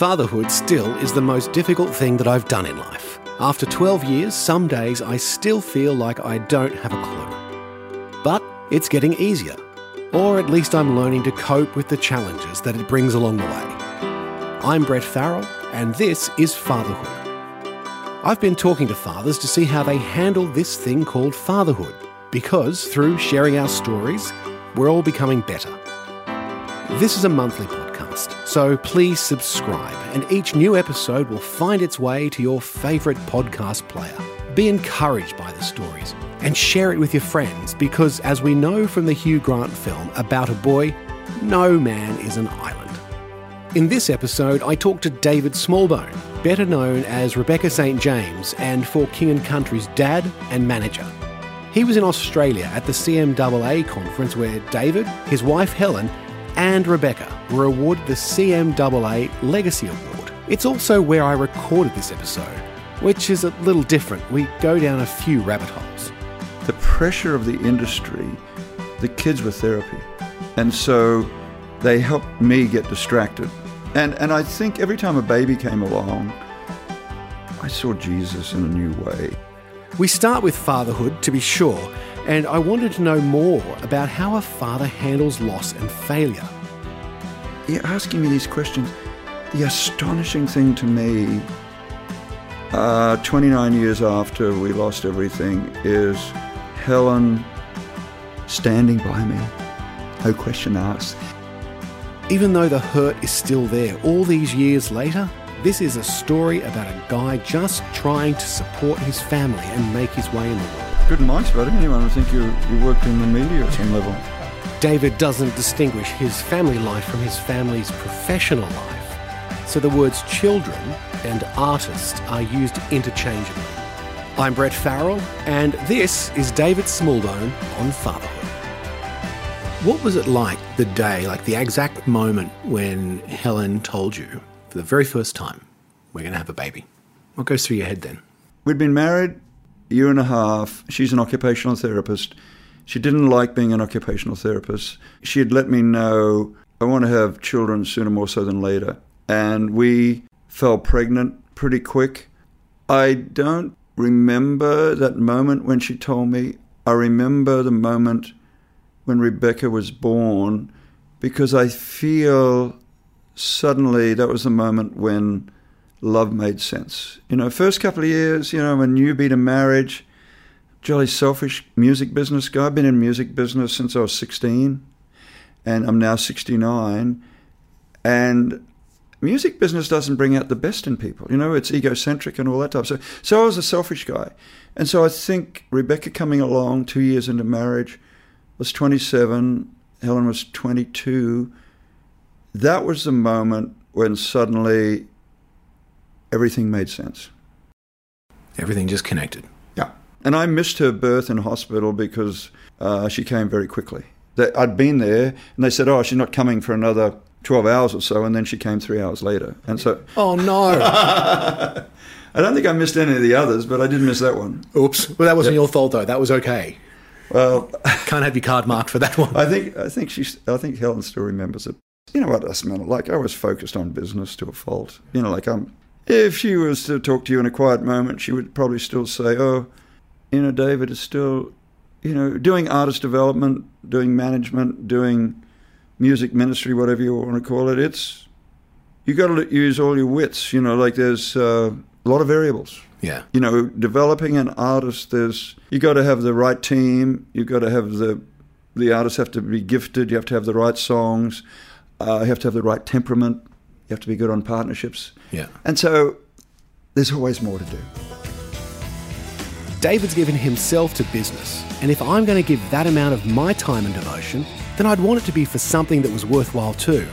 Fatherhood still is the most difficult thing that I've done in life. After 12 years, some days I still feel like I don't have a clue. But it's getting easier. Or at least I'm learning to cope with the challenges that it brings along the way. I'm Brett Farrell, and this is Fatherhood. I've been talking to fathers to see how they handle this thing called fatherhood, because through sharing our stories, we're all becoming better. This is a monthly podcast, so please subscribe, and each new episode will find its way to your favourite podcast player. Be encouraged by the stories and share it with your friends because, as we know from the Hugh Grant film About a Boy, no man is an island. In this episode, I talk to David Smallbone, better known as Rebecca St. James, and for King and Country's dad and manager. He was in Australia at the CMAA conference where David, his wife Helen, and Rebecca were awarded the CMAA Legacy Award. It's also where I recorded this episode, which is a little different. We go down a few rabbit holes. The pressure of the industry, the kids were therapy. And so they helped me get distracted. And, and I think every time a baby came along, I saw Jesus in a new way. We start with fatherhood, to be sure, and I wanted to know more about how a father handles loss and failure. You're asking me these questions. The astonishing thing to me, uh, 29 years after we lost everything, is Helen standing by me, no question asked. Even though the hurt is still there all these years later, this is a story about a guy just trying to support his family and make his way in the world. Good nice about anyone. I think you, you worked in the media at some level. David doesn't distinguish his family life from his family's professional life, so the words children and artist are used interchangeably. I'm Brett Farrell, and this is David Smallbone on Fatherhood. What was it like the day, like the exact moment when Helen told you for the very first time, we're going to have a baby? What goes through your head then? We'd been married year and a half. She's an occupational therapist. She didn't like being an occupational therapist. She had let me know I want to have children sooner more so than later. And we fell pregnant pretty quick. I don't remember that moment when she told me. I remember the moment when Rebecca was born because I feel suddenly that was the moment when love made sense. You know, first couple of years, you know, I'm a newbie to marriage, jolly selfish music business guy. I've been in music business since I was 16 and I'm now 69. And music business doesn't bring out the best in people. You know, it's egocentric and all that type. So, so I was a selfish guy. And so I think Rebecca coming along two years into marriage was 27, Helen was 22. That was the moment when suddenly everything made sense. Everything just connected. Yeah. And I missed her birth in hospital because uh, she came very quickly. I'd been there and they said, oh, she's not coming for another 12 hours or so. And then she came three hours later. And so. Oh, no. I don't think I missed any of the others, but I did miss that one. Oops. Well, that wasn't Yeah. your fault, though. That was okay. Well, Can't have your card marked for that one. I think I think she I think Helen still remembers it. You know what this meant? Like I was focused on business to a fault. You know, like I'm. If she was to talk to you in a quiet moment, she would probably still say, "Oh, you know, David is still, you know, doing artist development, doing management, doing music ministry, whatever you want to call it. It's you got to use all your wits. You know, like there's uh, a lot of variables." Yeah. you know, developing an artist, there's you got to have the right team. You got to have the the artists have to be gifted. You have to have the right songs. Uh, you have to have the right temperament. You have to be good on partnerships. Yeah. And so, there's always more to do. David's given himself to business, and if I'm going to give that amount of my time and devotion, then I'd want it to be for something that was worthwhile too.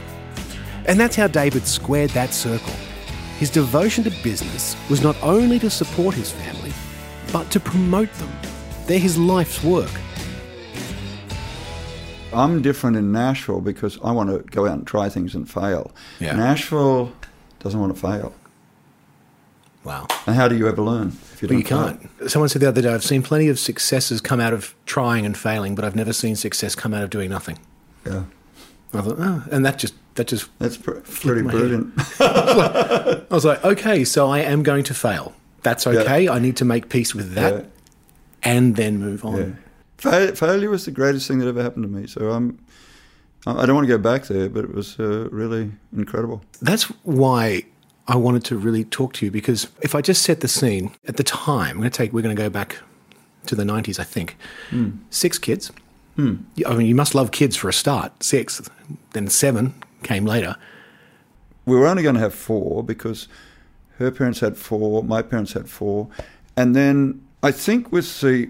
And that's how David squared that circle. His devotion to business was not only to support his family, but to promote them. They're his life's work. I'm different in Nashville because I want to go out and try things and fail. Yeah. Nashville doesn't want to fail. Wow. And how do you ever learn if you Well, don't you can't. Someone said the other day, I've seen plenty of successes come out of trying and failing, but I've never seen success come out of doing nothing. Yeah. I thought, oh, and that just that just That's pr- pretty my head. brilliant. I was like, okay, so I am going to fail. That's okay. I need to make peace with that Yeah. and then move on. Yeah. Fa- failure was the greatest thing that ever happened to me. So I'm, I don't want to go back there, but it was uh, really incredible. That's why I wanted to really talk to you because if I just set the scene at the time, I'm going to take. We're going to go back to the 90s, I think. Six kids. You- I mean, you must love kids for a start. Six, then seven came later. We were only going to have four because her parents had four, my parents had four, and then I think with the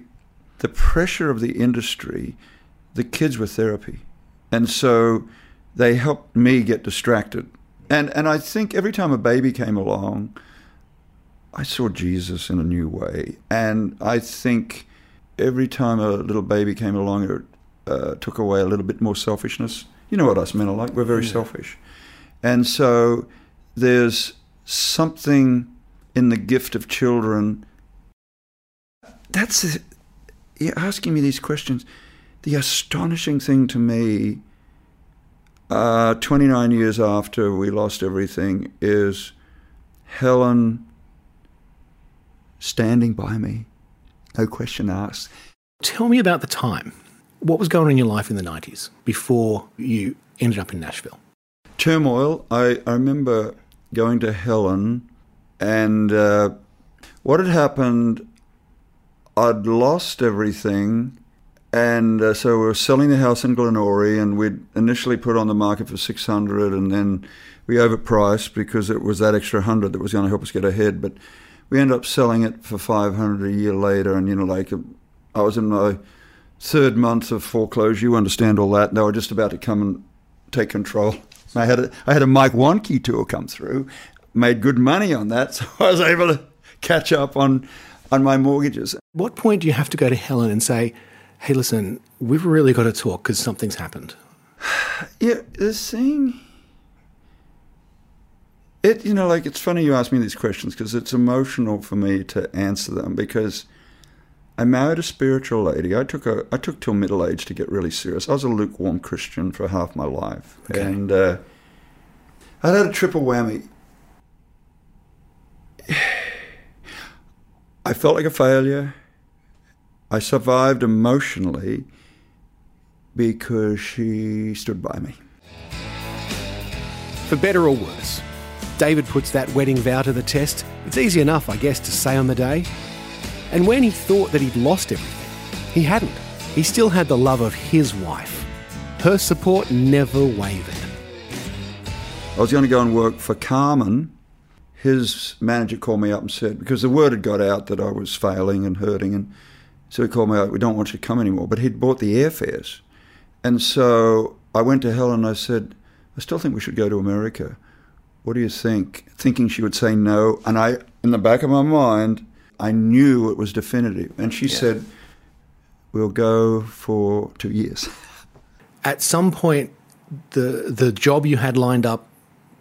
the pressure of the industry, the kids were therapy, and so they helped me get distracted. And and I think every time a baby came along, I saw Jesus in a new way, and I think every time a little baby came along, it uh, took away a little bit more selfishness. You know what us men are like; we're very selfish, and so there's something in the gift of children. That's you're asking me these questions. The astonishing thing to me, uh, 29 years after we lost everything, is Helen standing by me, no question asked. Tell me about the time. What was going on in your life in the 90s before you ended up in Nashville? turmoil. I, I remember going to Helen, and uh, what had happened, I'd lost everything, and uh, so we were selling the house in Glenorie, and we'd initially put on the market for six hundred, and then we overpriced because it was that extra hundred that was going to help us get ahead, but we ended up selling it for five hundred a year later, and you know, like I was in my third month of foreclosure. You understand all that. They were just about to come and take control. I had a, I had a Mike Warnke tour come through, made good money on that, so I was able to catch up on on my mortgages. What point do you have to go to Helen and say, hey, listen, we've really got to talk because something's happened? Yeah, the thing. It you know like it's funny you ask me these questions because it's emotional for me to answer them because I married a spiritual lady. I took a I took till middle age to get really serious. I was a lukewarm Christian for half my life, Okay. and uh, I had a triple whammy. I felt like a failure. I survived emotionally because she stood by me. For better or worse, David puts that wedding vow to the test. It's easy enough, I guess, to say on the day. And when he thought that he'd lost everything, he hadn't. He still had the love of his wife. Her support never wavered. I was going to go and work for Carmen. His manager called me up and said, because the word had got out that I was failing and hurting, and so he called me up, we don't want you to come anymore. But he'd bought the airfares. And so I went to Helen and I said, I still think we should go to America. What do you think? Thinking she would say no. And I, in the back of my mind, I knew it was definitive. And she said, We'll go for two years. At some point, the, the job you had lined up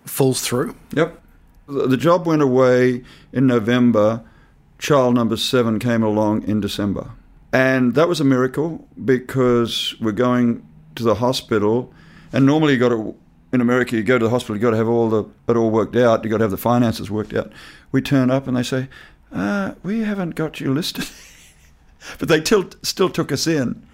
falls through. Yep. The job went away in November. Child number seven came along in December. And that was a miracle because we're going to the hospital. And normally you got to, in America, you go to the hospital, you got to have all the, it all worked out. You got to have the finances worked out. We turn up and they say, uh, we haven't got you listed. but they till, still took us in.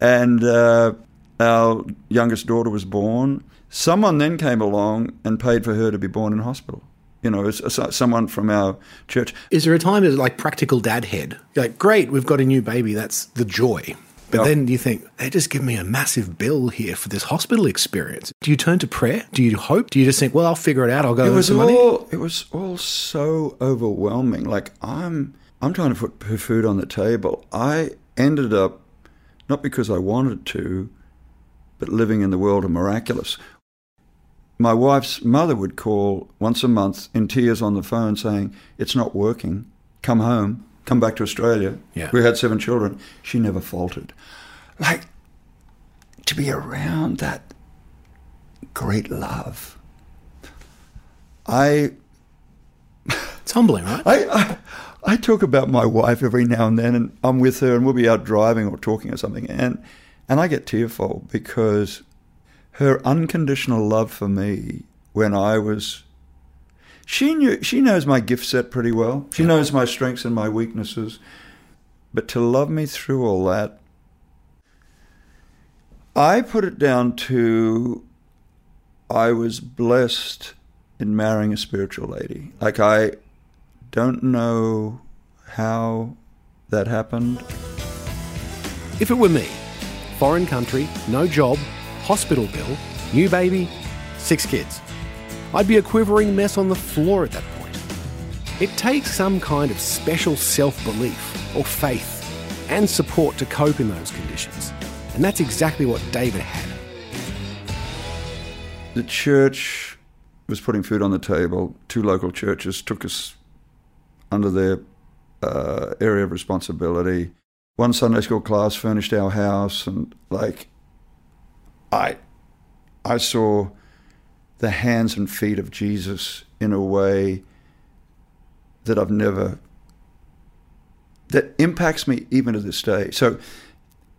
And uh, our youngest daughter was born. Someone then came along and paid for her to be born in hospital. You know, it's, it's someone from our church. Is there a time as like practical dad head? You're like, great, we've got a new baby. That's the joy. But Yeah. then you think, they just give me a massive bill here for this hospital experience. Do you turn to prayer? Do you hope? Do you just think, well, I'll figure it out. I'll go It was some money? all. It was all so overwhelming. Like I'm, I'm trying to put food on the table. I ended up, not because I wanted to, but living in the world of miraculous. My wife's mother would call once a month in tears on the phone saying, It's not working. Come home. Come back to Australia. Yeah. We had seven children. She never faltered. Like, to be around that great love. I It's humbling, right? I, I I talk about my wife every now and then, and I'm with her, and we'll be out driving or talking or something, and and I get tearful because her unconditional love for me when I was. She knew. She knows my gift set pretty well. She Yeah. knows my strengths and my weaknesses. But to love me through all that, I put it down to I was blessed in marrying a spiritual lady. Like I don't know how that happened. If it were me, foreign country, no job, hospital bill, new baby, six kids, I'd be a quivering mess on the floor at that point. It takes some kind of special self belief or faith and support to cope in those conditions. And that's exactly what David had. The church was putting food on the table. Two local churches took us under their uh, area of responsibility. One Sunday school class furnished our house, and like, I, I saw the hands and feet of Jesus in a way that I've never. That impacts me even to this day. So,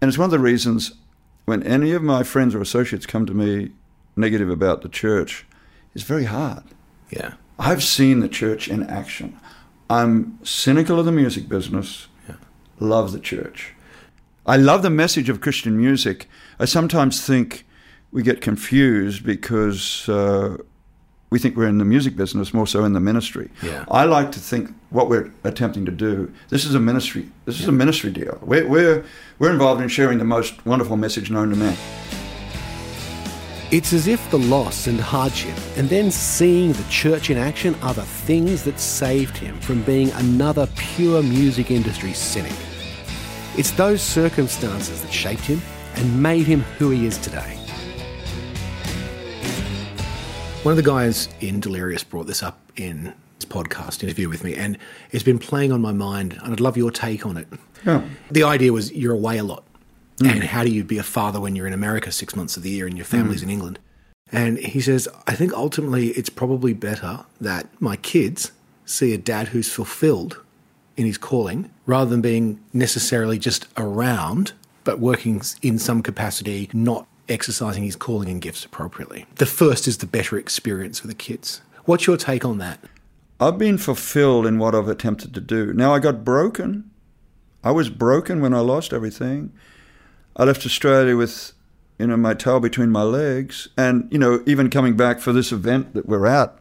and it's one of the reasons when any of my friends or associates come to me negative about the church, it's very hard. Yeah. I've seen the church in action. I'm cynical of the music business, Yeah. love the church. I love the message of Christian music. I sometimes think we get confused because uh, we think we're in the music business more so in the ministry. Yeah. I like to think what we're attempting to do. This is a ministry. This is a ministry deal. We're, we're we're involved in sharing the most wonderful message known to man. It's as if the loss and hardship, and then seeing the church in action, are the things that saved him from being another pure music industry cynic. It's those circumstances that shaped him and made him who he is today. One of the guys in Delirious brought this up in his podcast interview with me, and it's been playing on my mind, and I'd love your take on it. Yeah. The idea was you're away a lot. Hmm. And how do you be a father when you're in America six months of the year and your family's hmm. in England? And he says, I think ultimately it's probably better that my kids see a dad who's fulfilled in his calling rather than being necessarily just around, but working in some capacity, not exercising his calling and gifts appropriately. The first is the better experience for the kids. What's your take on that? I've been fulfilled in what I've attempted to do. Now, I got broken. I was broken when I lost everything. I left Australia with, you know, my tail between my legs. And, you know, even coming back for this event that we're at,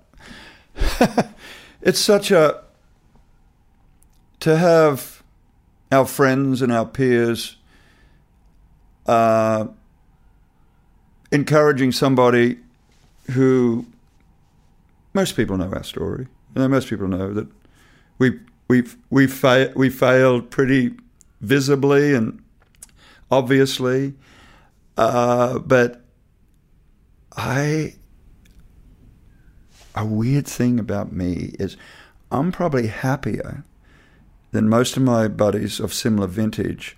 it's such a. To have our friends and our peers uh, encouraging somebody who most people know our story. You know, most people know that we we we fa- we failed pretty visibly and obviously, uh, but I a weird thing about me is I'm probably happier than most of my buddies of similar vintage.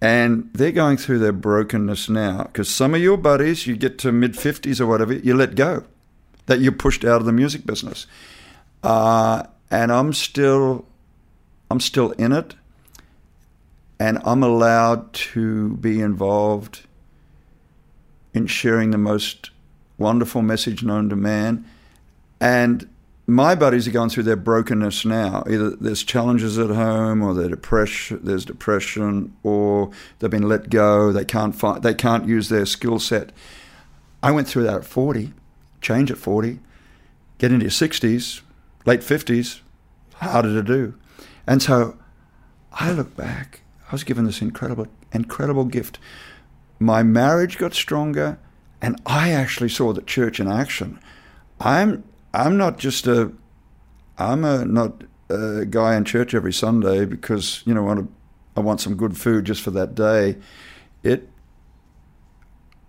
And they're going through their brokenness now because some of your buddies, you get to mid 50s or whatever, you let go, that you're pushed out of the music business. Uh, and I'm still, I'm still in it, and I'm allowed to be involved in sharing the most wonderful message known to man. And my buddies are going through their brokenness now. Either there's challenges at home, or depression, there's depression, or they've been let go. They can't find, they can't use their skill set. I went through that at 40, change at 40, get into your 60s, late 50s, harder to do. And so I look back, I was given this incredible, incredible gift. My marriage got stronger, and I actually saw the church in action. I'm I'm not just a I'm a not a guy in church every Sunday because you know I want, to, I want some good food just for that day. It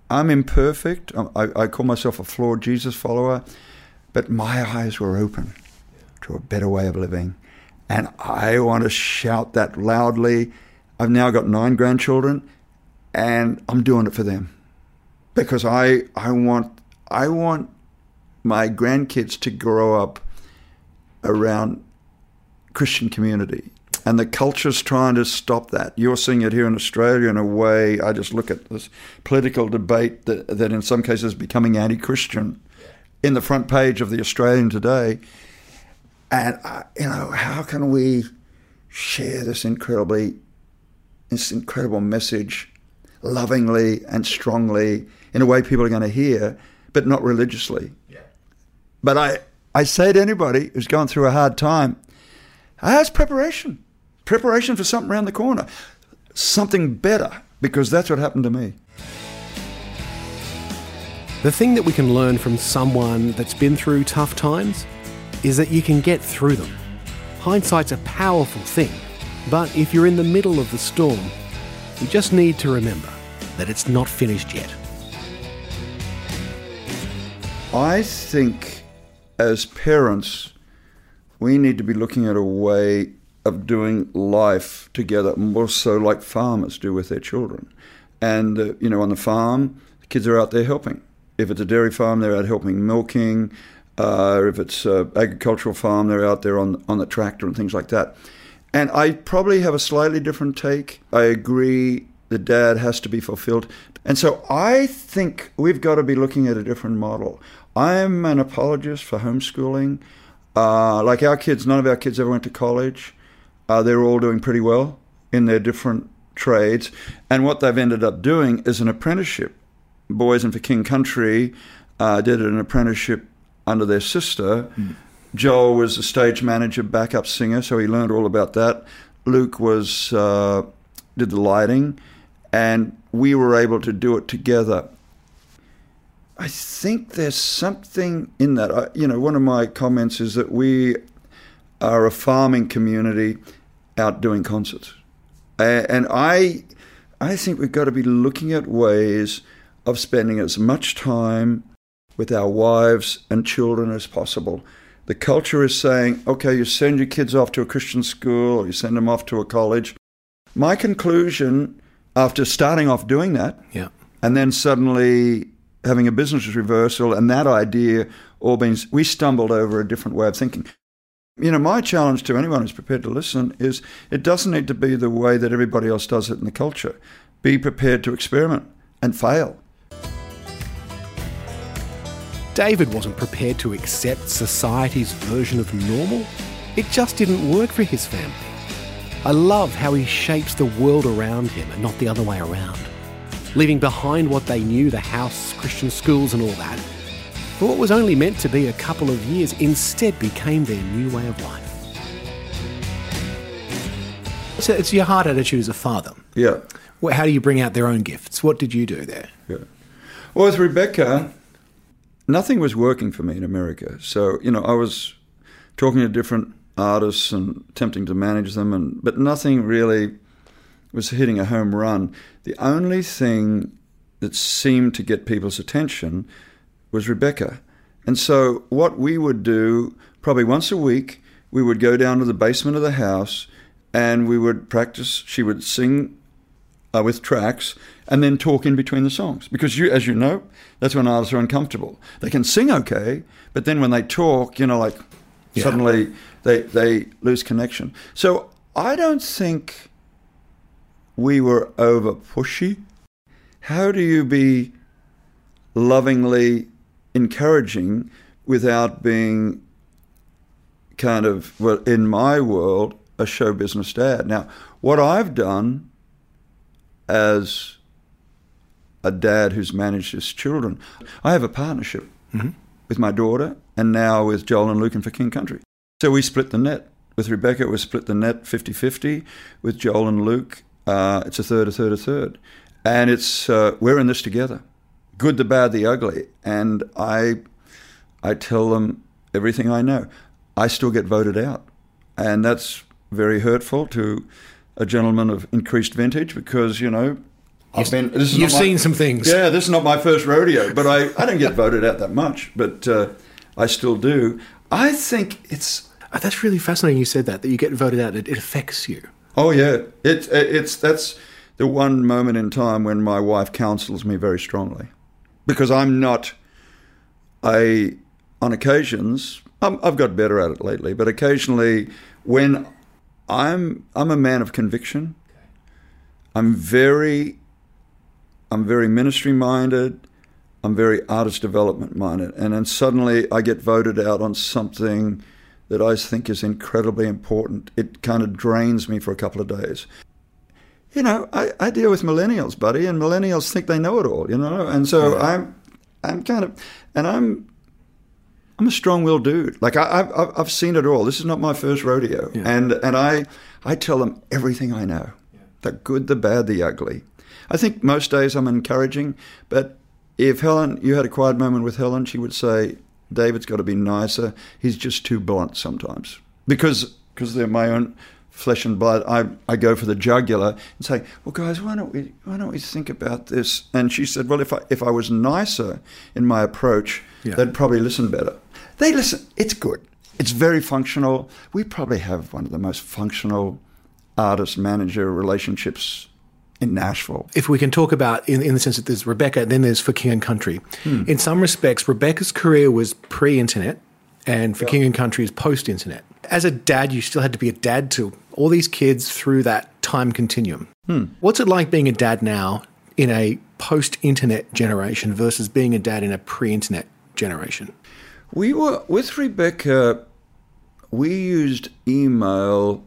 I'm imperfect. I, I call myself a flawed Jesus follower, but my eyes were open to a better way of living, and I want to shout that loudly. I've now got nine grandchildren, and I'm doing it for them because I I want I want my grandkids to grow up around Christian community. And the culture's trying to stop that. You're seeing it here in Australia in a way. I just look at this political debate that, that in some cases is becoming anti Christian in the front page of the Australian today. And, uh, you know, how can we share this incredibly, this incredible message lovingly and strongly in a way people are going to hear, but not religiously? But I, I say to anybody who's going through a hard time, that's preparation. Preparation for something around the corner. Something better, because that's what happened to me. The thing that we can learn from someone that's been through tough times is that you can get through them. Hindsight's a powerful thing, but if you're in the middle of the storm, you just need to remember that it's not finished yet. I think as parents, we need to be looking at a way of doing life together, more so like farmers do with their children. And, uh, you know, on the farm, the kids are out there helping. If it's a dairy farm, they're out helping milking. Uh, if it's an agricultural farm, they're out there on, on the tractor and things like that. And I probably have a slightly different take. I agree the dad has to be fulfilled. And so I think we've got to be looking at a different model. I'm an apologist for homeschooling. Uh, like our kids, none of our kids ever went to college. Uh, they're all doing pretty well in their different trades. And what they've ended up doing is an apprenticeship. Boys in for King Country uh, did an apprenticeship under their sister. Mm. Joel was a stage manager, backup singer, so he learned all about that. Luke was uh, did the lighting, and we were able to do it together. I think there's something in that. I, you know, one of my comments is that we are a farming community out doing concerts, and I, I think we've got to be looking at ways of spending as much time with our wives and children as possible. The culture is saying, okay, you send your kids off to a Christian school or you send them off to a college. My conclusion after starting off doing that, yeah. and then suddenly having a business reversal and that idea all being, we stumbled over a different way of thinking. You know, my challenge to anyone who's prepared to listen is it doesn't need to be the way that everybody else does it in the culture. Be prepared to experiment and fail. David wasn't prepared to accept society's version of normal. It just didn't work for his family. I love how he shapes the world around him and not the other way around leaving behind what they knew the house, Christian schools, and all that. But what was only meant to be a couple of years instead became their new way of life. So it's your hard attitude as a father. Yeah. How do you bring out their own gifts? What did you do there? Yeah. Well, with Rebecca, nothing was working for me in America. So, you know, I was talking to different artists and attempting to manage them, and but nothing really was hitting a home run. The only thing that seemed to get people's attention was Rebecca. And so, what we would do, probably once a week, we would go down to the basement of the house and we would practice. She would sing uh, with tracks and then talk in between the songs. Because, you, as you know, that's when artists are uncomfortable. They can sing okay, but then when they talk, you know, like yeah. suddenly they, they lose connection. So, I don't think we were over pushy. How do you be lovingly encouraging without being kind of, well, in my world, a show business dad? Now, what I've done as a dad who's managed his children, I have a partnership mm-hmm. with my daughter and now with Joel and Luke and for King Country. So we split the net. With Rebecca, we split the net 50 50. With Joel and Luke, uh, it's a third, a third, a third, and it's uh, we're in this together, good, the bad, the ugly, and I, I tell them everything I know. I still get voted out, and that's very hurtful to a gentleman of increased vintage because you know I've been. you've seen some things. Yeah, this is not my first rodeo, but I, I don't get voted out that much, but uh, I still do. I think it's. Oh, that's really fascinating. You said that that you get voted out. It, it affects you. Oh yeah, it's uh, it's that's the one moment in time when my wife counsels me very strongly, because I'm not a on occasions i have got better at it lately, but occasionally when I'm I'm a man of conviction. I'm very I'm very ministry minded. I'm very artist development minded. And then suddenly I get voted out on something that I think is incredibly important. It kind of drains me for a couple of days. You know, I, I deal with millennials, buddy, and millennials think they know it all, you know? And so Yeah. I'm I'm kind of and I'm I'm a strong-willed dude. Like I, I've I've seen it all. This is not my first rodeo, Yeah. and and I I tell them everything I know, the good, the bad, the ugly. I think most days I'm encouraging, but if Helen, you had a quiet moment with Helen, she would say, "David's got to be nicer. He's just too blunt sometimes." Because because they're my own flesh and blood, I, I go for the jugular and say, "Well, guys, why don't we why don't we think about this?" And she said, "Well, if I if I was nicer in my approach, Yeah. they'd probably listen better." They listen. It's good. It's very functional. We probably have one of the most functional artist manager relationships in Nashville. if we can talk about in, in the sense that there's Rebecca, then there's For King and Country. Hmm. In some respects, Rebecca's career was pre-internet, and For King and Country is post-internet. As a dad, you still had to be a dad to all these kids through that time continuum. Hmm. What's it like being a dad now in a post-internet generation versus being a dad in a pre-internet generation? We were with Rebecca. We used email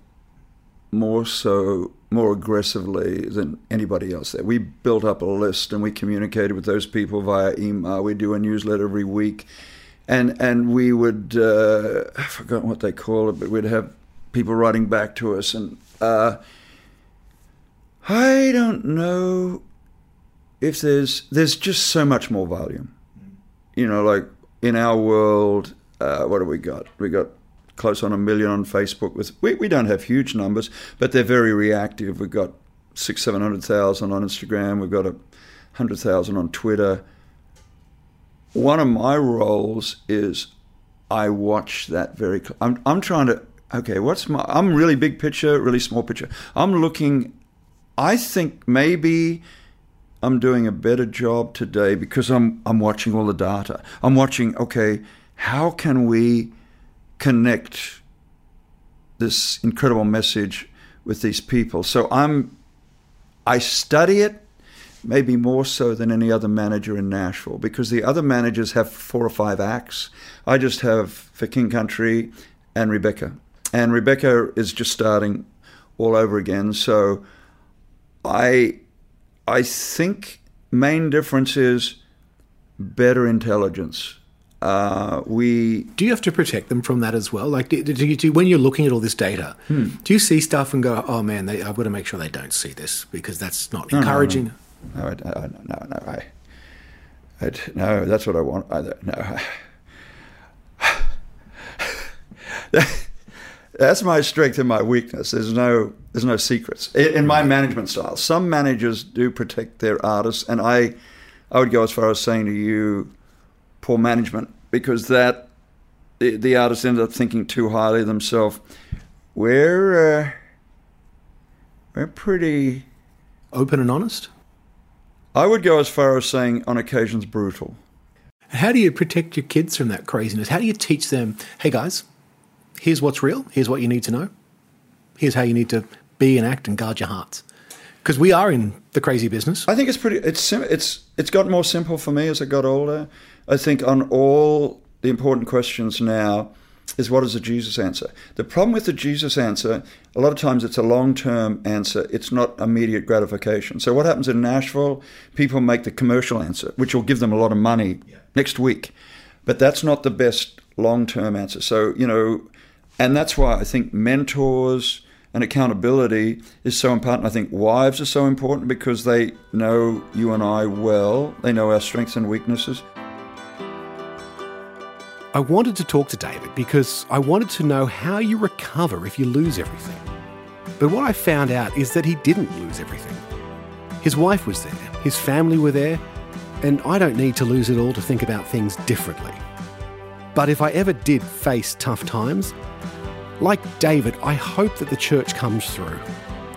more so more aggressively than anybody else there. We built up a list and we communicated with those people via email. We do a newsletter every week, and and we would uh, I forgot what they call it, but we'd have people writing back to us, and uh, I don't know if there's there's just so much more volume you know, like in our world, uh, what do we got? We got close on a million on Facebook. With we, we don't have huge numbers, but they're very reactive. We've got six, seven hundred thousand on Instagram. We've got a hundred thousand on Twitter. One of my roles is I watch that very. Cl- I'm I'm trying to. Okay, what's my? I'm really big picture, really small picture. I'm looking. I think maybe I'm doing a better job today because I'm I'm watching all the data. I'm watching, okay, how can we connect this incredible message with these people? So I'm I study it maybe more so than any other manager in Nashville because the other managers have four or five acts. I just have for King Country and Rebecca. And Rebecca is just starting all over again. So I I think main difference is better intelligence. Uh, we Do you have to protect them from that as well? Like, do, do you, do, when you're looking at all this data, do you see stuff and go, "Oh man, they, I've got to make sure they don't see this because that's not no, encouraging." no, I, I, no, no, I, I, no, that's what I want. I, no, that's my strength and my weakness. There's no, there's no secrets in, in my management style. Some managers do protect their artists, and I, I would go as far as saying to you, poor management, because that the, the artist ends up thinking too highly of themselves. We're, uh, we're pretty. Open and honest. I would go as far as saying on occasions brutal. How do you protect your kids from that craziness? How do you teach them, hey guys, here's what's real, here's what you need to know, here's how you need to be and act and guard your hearts? Because we are in the crazy business. I think it's pretty. It's sim- it's it's got more simple for me as I got older. I think on all the important questions now is what is the Jesus answer. The problem with the Jesus answer, a lot of times it's a long term answer. It's not immediate gratification. So what happens in Nashville? People make the commercial answer, which will give them a lot of money next week, but that's not the best long term answer. So you know, and that's why I think mentors and accountability is so important. I think wives are so important because they know you and I well. They know our strengths and weaknesses. I wanted to talk to David because I wanted to know how you recover if you lose everything. But what I found out is that he didn't lose everything. His wife was there, his family were there, and I don't need to lose it all to think about things differently. But if I ever did face tough times, like David, I hope that the church comes through.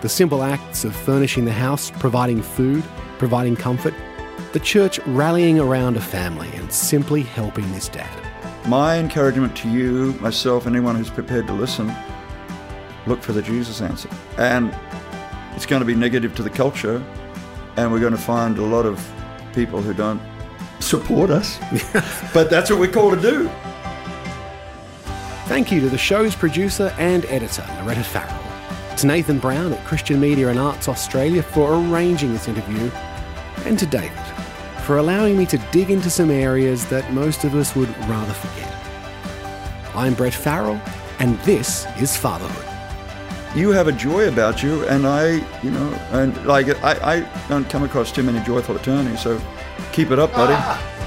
The simple acts of furnishing the house, providing food, providing comfort, the church rallying around a family and simply helping this dad. My encouragement to you, myself, and anyone who's prepared to listen look for the Jesus answer. And it's going to be negative to the culture, and we're going to find a lot of people who don't support us. but that's what we're called to do. Thank you to the show's producer and editor, Loretta Farrell. To Nathan Brown at Christian Media and Arts Australia for arranging this interview, and to David for allowing me to dig into some areas that most of us would rather forget. I'm Brett Farrell, and this is Fatherhood. You have a joy about you, and I, you know, and like I, I don't come across too many joyful attorneys, so keep it up, buddy. Ah.